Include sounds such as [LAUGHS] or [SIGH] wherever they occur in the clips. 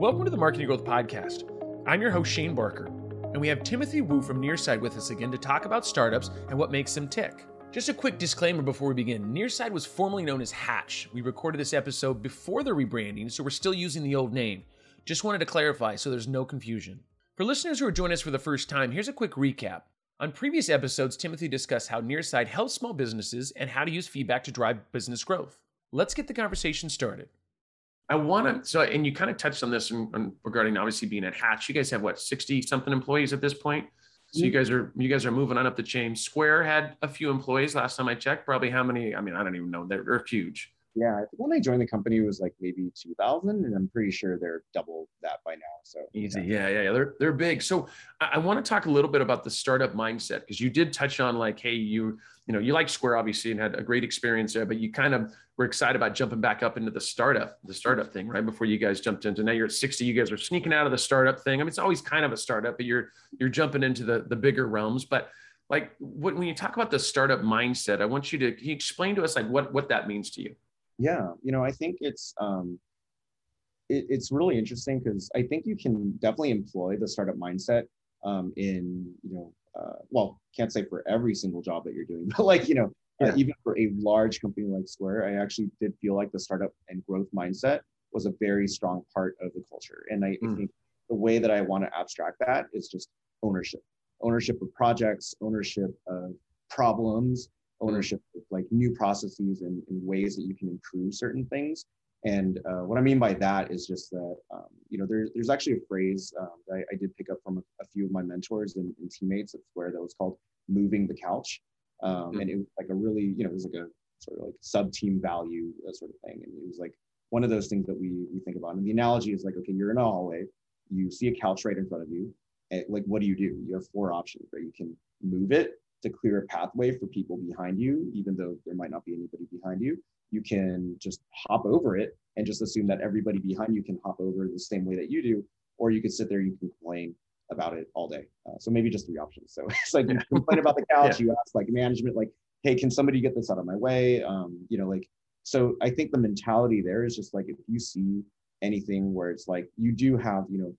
Welcome to the Marketing Growth Podcast. I'm your host, Shane Barker, and we have Timothy Wu from Nearside with us again to talk about startups and what makes them tick. Just a quick disclaimer before we begin Nearside was formerly known as Hatch. We recorded this episode before the rebranding, so we're still using the old name. Just wanted to clarify so there's no confusion. For listeners who are joining us for the first time, here's a quick recap. On previous episodes, Timothy discussed how Nearside helps small businesses and how to use feedback to drive business growth. Let's get the conversation started. I want to so, and you kind of touched on this in, in, regarding obviously being at Hatch. You guys have what sixty something employees at this point. So you mm-hmm. guys are you guys are moving on up the chain. Square had a few employees last time I checked. Probably how many? I mean, I don't even know. They're, they're huge. Yeah, when I joined the company it was like maybe 2000, and I'm pretty sure they're double that by now. So easy, yeah, yeah, yeah. They're they're big. So I, I want to talk a little bit about the startup mindset because you did touch on like, hey, you you know, you like Square obviously and had a great experience there, but you kind of were excited about jumping back up into the startup, the startup thing, right before you guys jumped into. Now you're at 60. You guys are sneaking out of the startup thing. I mean, it's always kind of a startup, but you're you're jumping into the the bigger realms, but like when when you talk about the startup mindset, I want you to you explain to us like what what that means to you. Yeah, you know, I think it's um, it, it's really interesting because I think you can definitely employ the startup mindset um, in you know, uh, well, can't say for every single job that you're doing, [LAUGHS] but like you know, yeah. uh, even for a large company like Square, I actually did feel like the startup and growth mindset was a very strong part of the culture, and I, mm. I think the way that I want to abstract that is just ownership, ownership of projects, ownership of problems, ownership of like new processes and, and ways that you can improve certain things. And uh, what I mean by that is just that, um, you know, there, there's actually a phrase um, that I, I, did pick up from a, a few of my mentors and, and, teammates at Square that was called moving the couch. Um, mm-hmm. And it was like a really, you know, it was like a sort of like sub team value uh, sort of thing. And it was like one of those things that we, we think about. And the analogy is like, okay, you're in a hallway, you see a couch right in front of you. And like, what do you do? You have four options, right? You can move it, to clear a pathway for people behind you, even though there might not be anybody behind you. You can just hop over it and just assume that everybody behind you can hop over the same way that you do, or you could sit there, you can complain about it all day. Uh, so maybe just three options. So [LAUGHS] it's like you complain about the [LAUGHS] couch, yeah. you ask like management, like, hey, can somebody get this out of my way? Um, you know, like, so I think the mentality there is just like if you see anything where it's like you do have, you know,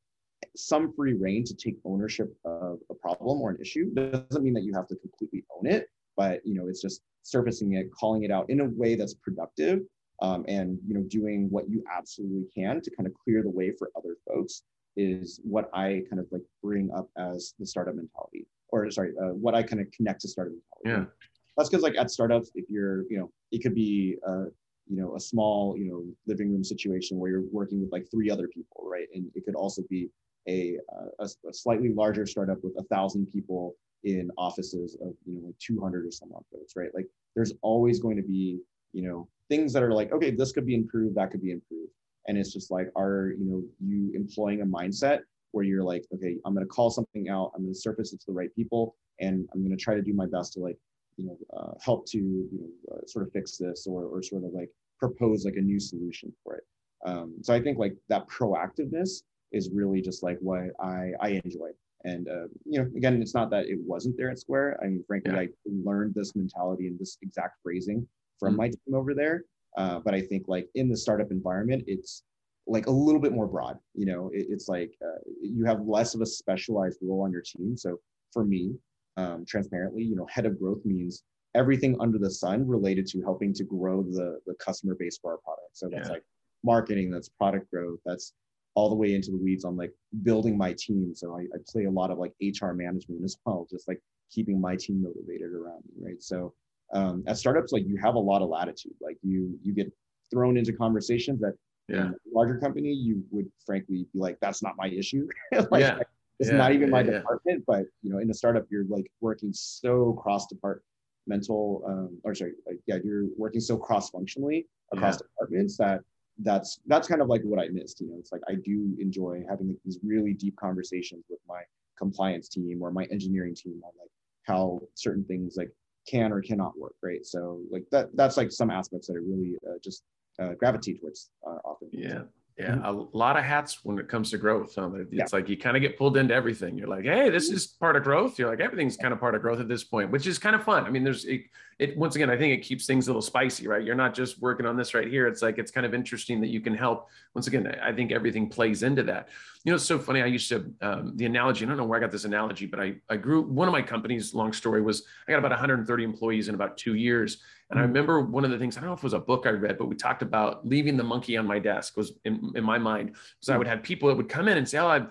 some free reign to take ownership of a problem or an issue. Doesn't mean that you have to completely own it, but you know, it's just surfacing it, calling it out in a way that's productive, um, and you know, doing what you absolutely can to kind of clear the way for other folks is what I kind of like bring up as the startup mentality, or sorry, uh, what I kind of connect to startup mentality. Yeah. That's because like at startups, if you're, you know, it could be uh, you know a small you know living room situation where you're working with like three other people right and it could also be a, a, a slightly larger startup with a thousand people in offices of you know like 200 or some odd folks right like there's always going to be you know things that are like okay this could be improved that could be improved and it's just like are you know you employing a mindset where you're like okay i'm going to call something out i'm going to surface it to the right people and i'm going to try to do my best to like you know uh, help to you know uh, sort of fix this or, or sort of like propose like a new solution for it um, so i think like that proactiveness is really just like what I, I enjoy. And, uh, you know, again, it's not that it wasn't there at Square. I mean, frankly, yeah. I learned this mentality and this exact phrasing from mm-hmm. my team over there. Uh, but I think like in the startup environment, it's like a little bit more broad. You know, it, it's like uh, you have less of a specialized role on your team. So for me, um, transparently, you know, head of growth means everything under the sun related to helping to grow the the customer base for our product. So that's yeah. like marketing, that's product growth, that's all the way into the weeds on like building my team. So I, I play a lot of like HR management as well, just like keeping my team motivated around me, right? So um, at startups, like you have a lot of latitude. Like you you get thrown into conversations that yeah. in a larger company you would frankly be like, that's not my issue. [LAUGHS] like, yeah. It's yeah, not even my department, but you know, in a startup, you're like working so cross departmental, um, or sorry, like, yeah, you're working so cross functionally across departments that that's that's kind of like what I missed. You know, it's like I do enjoy having like these really deep conversations with my compliance team or my engineering team on like how certain things like can or cannot work, right? So like that that's like some aspects that I really uh, just uh, gravitate towards uh, often. Yeah, Yeah, mm-hmm. a lot of hats when it comes to growth. It's yeah. like you kind of get pulled into everything. You're like, hey, this is part of growth. You're like, everything's kind of part of growth at this point, which is kind of fun. I mean, there's it, it once again, I think it keeps things a little spicy, right? You're not just working on this right here. It's like it's kind of interesting that you can help. Once again, I think everything plays into that. You know, it's so funny. I used to um, the analogy. I don't know where I got this analogy, but I I grew one of my companies. Long story was I got about 130 employees in about two years and I mm. remember one of the things, I don't know if it was a book I read, but we talked about leaving the monkey on my desk was in, in my mind. So I would have people that would come in and say, Oh, I've,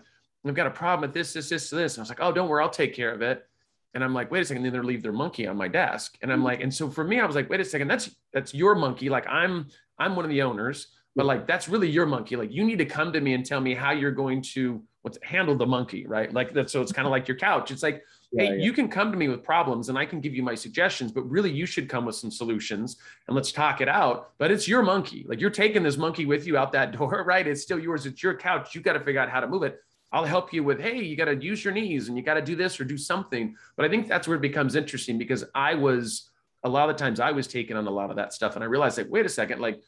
I've got a problem with this, this, this, this. And I was like, Oh, don't worry, I'll take care of it. And I'm like, wait a second, then they leave their monkey on my desk. And I'm mm. like, and so for me, I was like, wait a second, that's that's your monkey. Like I'm I'm one of the owners, but like that's really your monkey. Like you need to come to me and tell me how you're going to what's handle the monkey, right? Like that. So it's kind of [LAUGHS] like your couch. It's like yeah, hey, yeah. you can come to me with problems and I can give you my suggestions, but really you should come with some solutions and let's talk it out. But it's your monkey. Like you're taking this monkey with you out that [LAUGHS] door, right? It's still yours. It's your couch. You got to figure out how to move it. I'll help you with, hey, you got to use your knees and you got to do this or do something. But I think that's where it becomes interesting because I was a lot of the times I was taking on a lot of that stuff. And I realized like, wait a second, like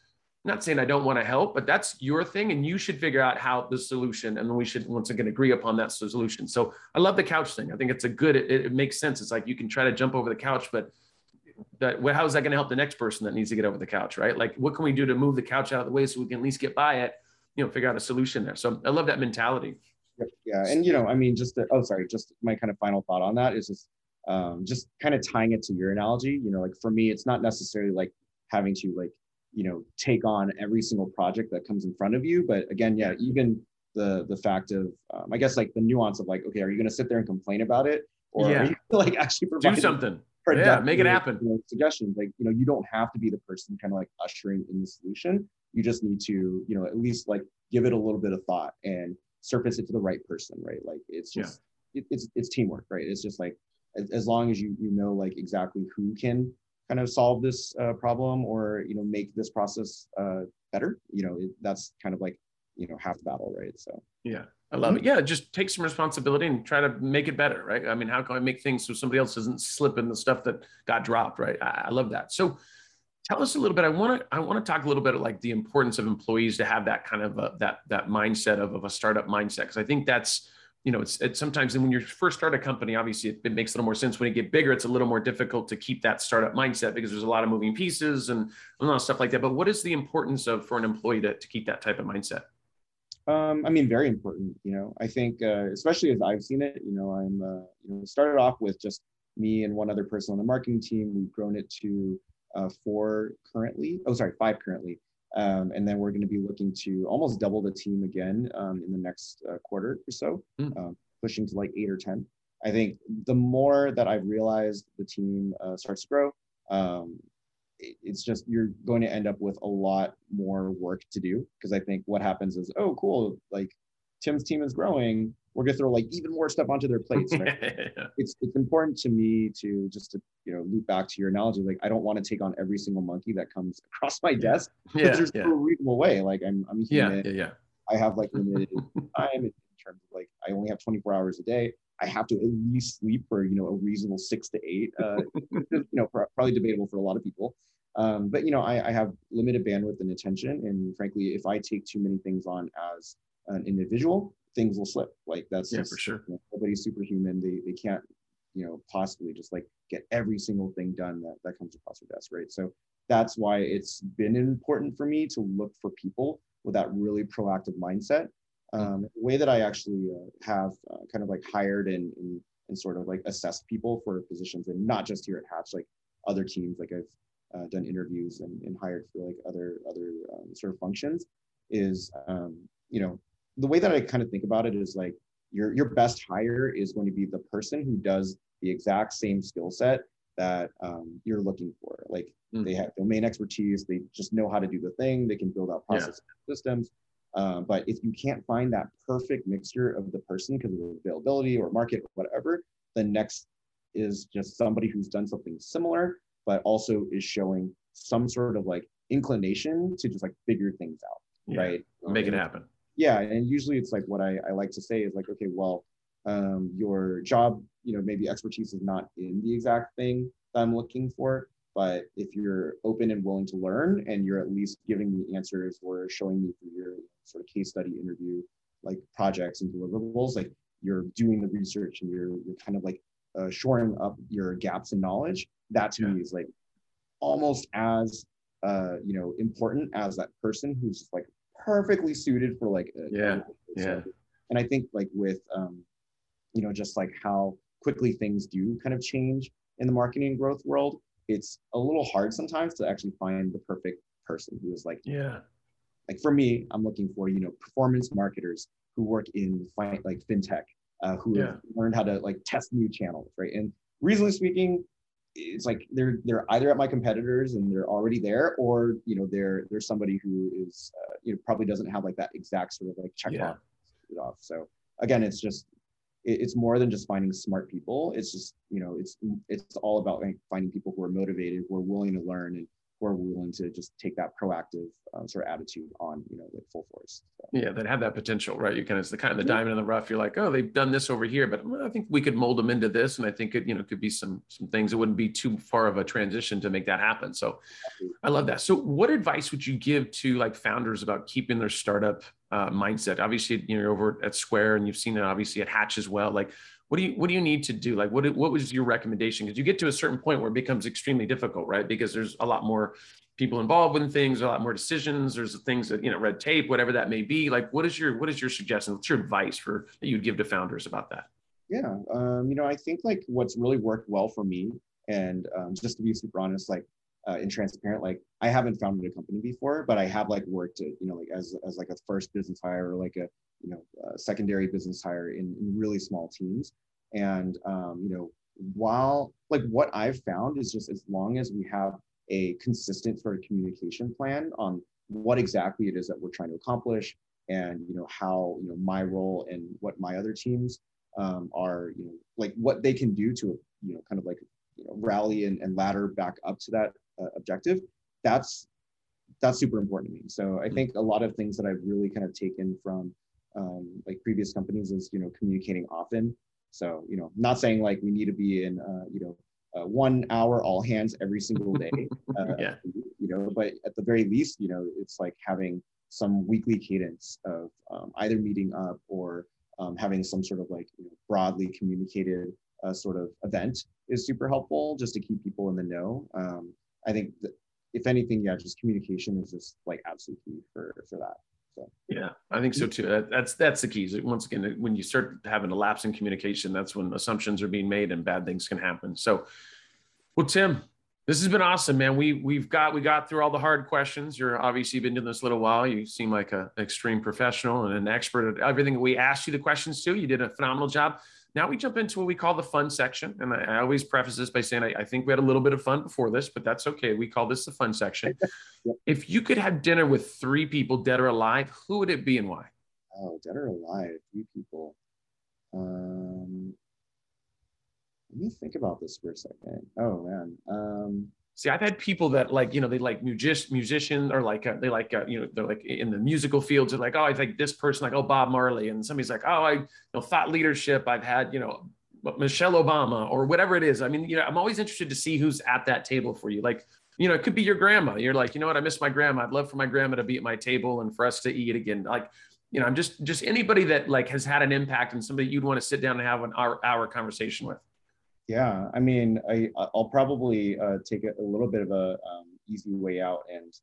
not saying I don't want to help, but that's your thing. And you should figure out how the solution, and then we should once again agree upon that solution. So I love the couch thing. I think it's a good, it, it makes sense. It's like you can try to jump over the couch, but that how is that going to help the next person that needs to get over the couch, right? Like what can we do to move the couch out of the way so we can at least get by it, you know, figure out a solution there. So I love that mentality. Yeah. And, you know, I mean, just, oh, sorry, just my kind of final thought on that is just, um, just kind of tying it to your analogy, you know, like for me, it's not necessarily like having to like you know take on every single project that comes in front of you. But again yeah even the the fact of um, i guess like the nuance of like okay are you going to sit there and complain about it? Or yeah. you, [LAUGHS] like actually do something. yeah make it happen. you know, suggestions? Like you know you don't have to be the person kind of like ushering in the solution. You just need to you know at least like give it a little bit of thought and surface it to the right person right? Like it's just yeah. it, it's it's teamwork right? It's just like as, as long as you you know like exactly who can kind of solve this uh, problem or you know make this process uh, better you know it, that's kind of like you know half the battle right? So. Yeah i love it. Yeah just take some responsibility and try to make it better right? I mean how can i make things so somebody else doesn't slip in the stuff that got dropped right? I, I love that. So tell us a little bit i want to i want to talk a little bit of like the importance of employees to have that kind of a, that that mindset of, of a startup mindset because i think that's you know, it's, it's sometimes when you first start a company, obviously it, it, makes a little more sense. When you get bigger, it's a little more difficult to keep that startup mindset because there's a lot of moving pieces and a lot of stuff like that. But what is the importance of for an employee to, to keep that type of mindset? Um, I mean, very important. You know, I think uh, especially as I've seen it. You know, I'm uh, you know started off with just me and one other person on the marketing team. We've grown it to uh, four currently. Oh, sorry, five currently. Um, and then we're going to be looking to almost double the team again um, in the next uh, quarter or so, mm. um, pushing to like eight or 10. I think the more that I've realized the team uh, starts to grow, um, it, it's just you're going to end up with a lot more work to do. Because I think what happens is, oh, cool, like Tim's team is growing we're going to throw like even more stuff onto their plates. Right? [LAUGHS] it's it's important to me to just to you know loop back to your analogy. Like I don't want to take on every single monkey that comes across my desk. [LAUGHS] Yeah, there's yeah. no reasonable way. Like I'm I'm human. Yeah, yeah, yeah. I have like limited [LAUGHS] time in terms of like I only have 24 hours a day. I have to at least sleep for you know a reasonable six to eight. Uh, you know, probably debatable for a lot of people. Um, but you know, I, I have limited bandwidth and attention, and frankly, if I take too many things on as an individual, things will slip. Like that's yeah, just, for sure. You know, nobody's superhuman. They they can't you know possibly just like get every single thing done that that comes across their desk, right? So that's why it's been important for me to look for people with that really proactive mindset. Um, the way that I actually uh, have uh, kind of like hired and, and and sort of like assessed people for positions, and not just here at Hatch, like other teams, like I've uh, done interviews and, and hired for like other other um, sort of functions, is um, you know the way that I kind of think about it is like your your best hire is going to be the person who does the exact same skill set that um, you're looking for. Like mm. they have domain expertise, they just know how to do the thing, they can build out process yeah. systems. Uh, but if you can't find that perfect mixture of the person because of availability or market or whatever, the next is just somebody who's done something similar, but also is showing some sort of like inclination to just like figure things out, yeah. right? Make um, it happen yeah and usually it's like what I, I like to say is like okay well um, your job you know maybe expertise is not in the exact thing that i'm looking for but if you're open and willing to learn and you're at least giving me answers or showing me through your sort of case study interview like projects and deliverables like you're doing the research and you're you're kind of like uh, shoring up your gaps in knowledge that to yeah. me is like almost as uh, you know important as that person who's like perfectly suited for like a, yeah yeah. and i think like with um you know just like how quickly things do kind of change in the marketing growth world it's a little hard sometimes to actually find the perfect person who is like yeah. like for me i'm looking for you know performance marketers who work in fi- like fintech uh, who yeah. have learned how to like test new channels right? And reasonably speaking it's like they're they're either at my competitors and they're already there or you know they're they're somebody who is uh, you know probably doesn't have like that exact sort of like check yeah. off so again it's just it's more than just finding smart people it's just you know it's it's all about like finding people who are motivated who are willing to learn and are willing to just take that proactive uh, sort of attitude on you know like full force so. yeah that have that potential right? You kind of the kind of the diamond in the rough. You're like oh they've done this over here but well, i think we could mold them into this and i think it you know could be some some things. It wouldn't be too far of a transition to make that happen so i love that. So what advice would you give to like founders about keeping their startup uh, mindset? Obviously you know over at square and you've seen it obviously at hatch as well. Like what do you what do you need to do? Like what what was your recommendation? Because you get to a certain point where it becomes extremely difficult right? Because there's a lot more people involved in things a lot more decisions there's things that you know red tape whatever that may be. Like what is your what is your suggestion? What's your advice for that you'd give to founders about that? Yeah um, you know i think like what's really worked well for me and um, just to be super honest like uh, and transparent like i haven't founded a company before but i have like worked at, you know like as, as like a first business hire or like a you know secondary business hire in, in really small teams. And um, you know while like what i've found is just as long as we have a consistent sort of communication plan on what exactly it is that we're trying to accomplish and you know how you know my role and what my other teams um, are you know like what they can do to you know kind of like you know rally and, and ladder back up to that uh, objective that's that's super important to me so i mm. think a lot of things that i've really kind of taken from um, like previous companies is you know communicating often so you know not saying like we need to be in uh, you know uh, one hour all hands every single day [LAUGHS] uh, yeah. you know but at the very least you know it's like having some weekly cadence of um, either meeting up or um, having some sort of like you know, broadly communicated uh, sort of event is super helpful just to keep people in the know um, i think if anything yeah just communication is just like absolutely key for for that so. Yeah, I think so too. That's that's the keys. Once again, when you start having a lapse in communication, that's when assumptions are being made and bad things can happen. So, well, Tim, this has been awesome, man. We we've got we got through all the hard questions. You're obviously been doing this a little while. You seem like an extreme professional and an expert at everything we asked you the questions to. You did a phenomenal job. Now we jump into what we call the fun section. And I, I always preface this by saying I, I, think we had a little bit of fun before this, but that's okay. We call this the fun section. [LAUGHS] yep. If you could have dinner with three people, dead or alive, who would it be and why? Oh, dead or alive, three people. Um, let me think about this for a second. Oh man. Um, See, I've had people that like, you know, they like music, musician or like, uh, they like, uh, you know, they're like in the musical fields. They're like, oh, I think this person, like, oh, Bob Marley. And somebody's like, oh, I, you know, thought leadership. I've had, you know, Michelle Obama or whatever it is. I mean, you know, I'm always interested to see who's at that table for you. Like, you know, it could be your grandma. You're like, you know what? I miss my grandma. I'd love for my grandma to be at my table and for us to eat again. Like, you know, I'm just, just anybody that like has had an impact and somebody you'd want to sit down and have an hour, hour conversation with. Yeah, I mean, I I'll probably uh, take a, little bit of a um, easy way out, and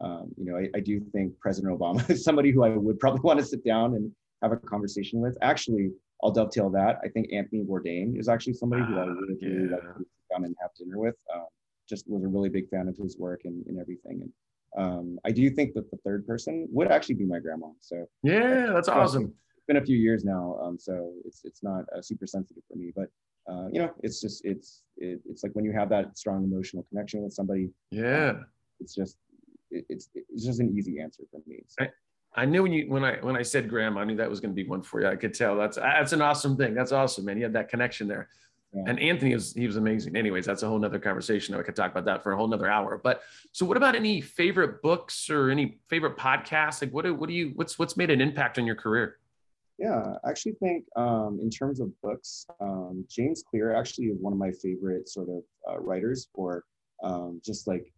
um, you know, I, I, do think President Obama [LAUGHS] is somebody who I would probably [LAUGHS] want to sit down and have a conversation with. Actually, I'll dovetail that. I think Anthony Bourdain is actually somebody who I would really yeah. like to sit down and have dinner with. Um, just was a really big fan of his work and, and everything. And um, I do think that the third person would actually be my grandma. So yeah, that's awesome. It's been a few years now, um, so it's it's not uh, super sensitive for me, but uh, you know, it's just it's it, it's like when you have that strong emotional connection with somebody. Yeah, um, it's just it, it's it's just an easy answer for me. So. I, I knew when you when I when I said Graham, I knew that was going to be one for you. I could tell. That's that's an awesome thing. That's awesome, man. You had that connection there. Yeah. And Anthony was he was amazing. Anyways, that's a whole nother conversation. I could talk about that for a whole nother hour. But so, what about any favorite books or any favorite podcasts? Like, what do, what do you what's what's made an impact on your career? Yeah, I actually think um, in terms of books, um, James Clear actually is one of my favorite sort of uh, writers for um, just like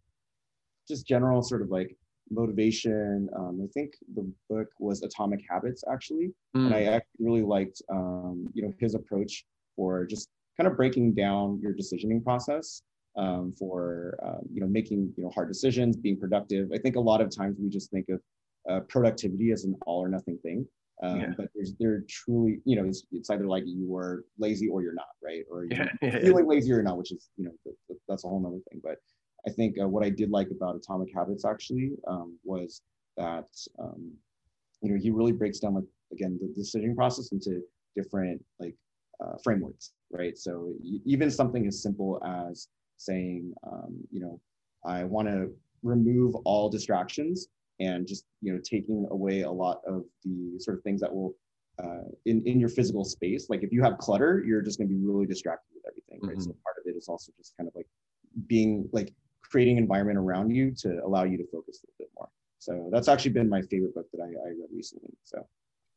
just general sort of like motivation. Um, I think the book was Atomic Habits actually, mm. and I actually really liked um, you know his approach for just kind of breaking down your decisioning process um, for um, you know making you know hard decisions, being productive. I think a lot of times we just think of uh, productivity as an all or nothing thing. Um, yeah. But there's there truly, you know, it's, it's either like you are lazy or you're not, right? Or you're yeah. [LAUGHS] feeling lazy or not, which is, you know, the, the, that's a whole other thing. But I think uh, what I did like about Atomic Habits actually um, was that, um, you know, he really breaks down like again the decision process into different like uh, frameworks, right? So even something as simple as saying, um, you know, I want to remove all distractions and just you know taking away a lot of the sort of things that will uh, in in your physical space. Like if you have clutter, you're just going to be really distracted with everything, right? Mm-hmm. So part of it is also just kind of like being like creating environment around you to allow you to focus a little bit more. So that's actually been my favorite book that I, I read recently. So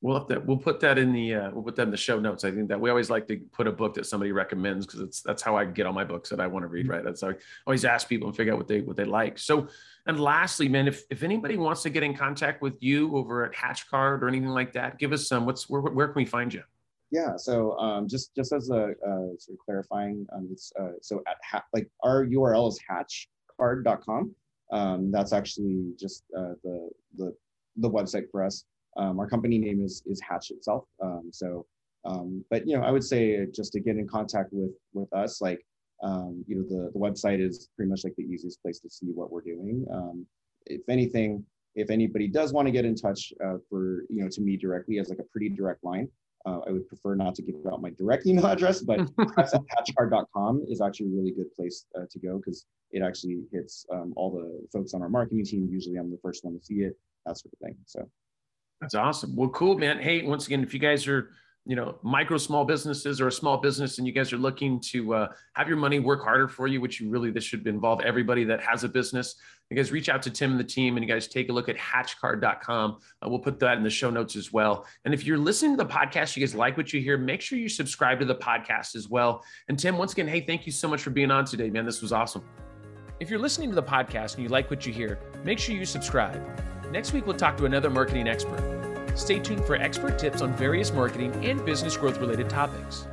We'll have to, we'll put that in the uh, we'll put that in the show notes. I think that we always like to put a book that somebody recommends because it's that's how I get all my books that I want to read. Mm-hmm. Right. That's how I always ask people and figure out what they what they like. So, and lastly, man, if if anybody wants to get in contact with you over at Hatchcard or anything like that, give us some. What's where where can we find you? Yeah. So um, just just as a uh, sort of clarifying, um, it's uh, so at ha- like our URL is hatchcard.com. Um, that's actually just uh, the the the website for us. Um, our company name is is Hatch itself. Um, so, um, but you know, I would say just to get in contact with with us, like um, you know, the the website is pretty much like the easiest place to see what we're doing. Um, if anything, if anybody does want to get in touch uh, for you know to me directly as like a pretty direct line, uh, I would prefer not to give out my direct email [LAUGHS] address, but [LAUGHS] hatchcard.com is actually a really good place uh, to go because it actually hits um, all the folks on our marketing team. Usually, I'm the first one to see it, that sort of thing. So. That's awesome. Well, cool, man. Hey, once again, if you guys are, you know, micro small businesses or a small business and you guys are looking to uh, have your money work harder for you, which you really, this should involve everybody that has a business, you guys reach out to Tim and the team and you guys take a look at hatchcard.com. Uh, we'll put that in the show notes as well. And if you're listening to the podcast, you guys like what you hear, make sure you subscribe to the podcast as well. And Tim, once again, hey, thank you so much for being on today, man. This was awesome. If you're listening to the podcast and you like what you hear, make sure you subscribe. Next week, we'll talk to another marketing expert. Stay tuned for expert tips on various marketing and business growth related topics.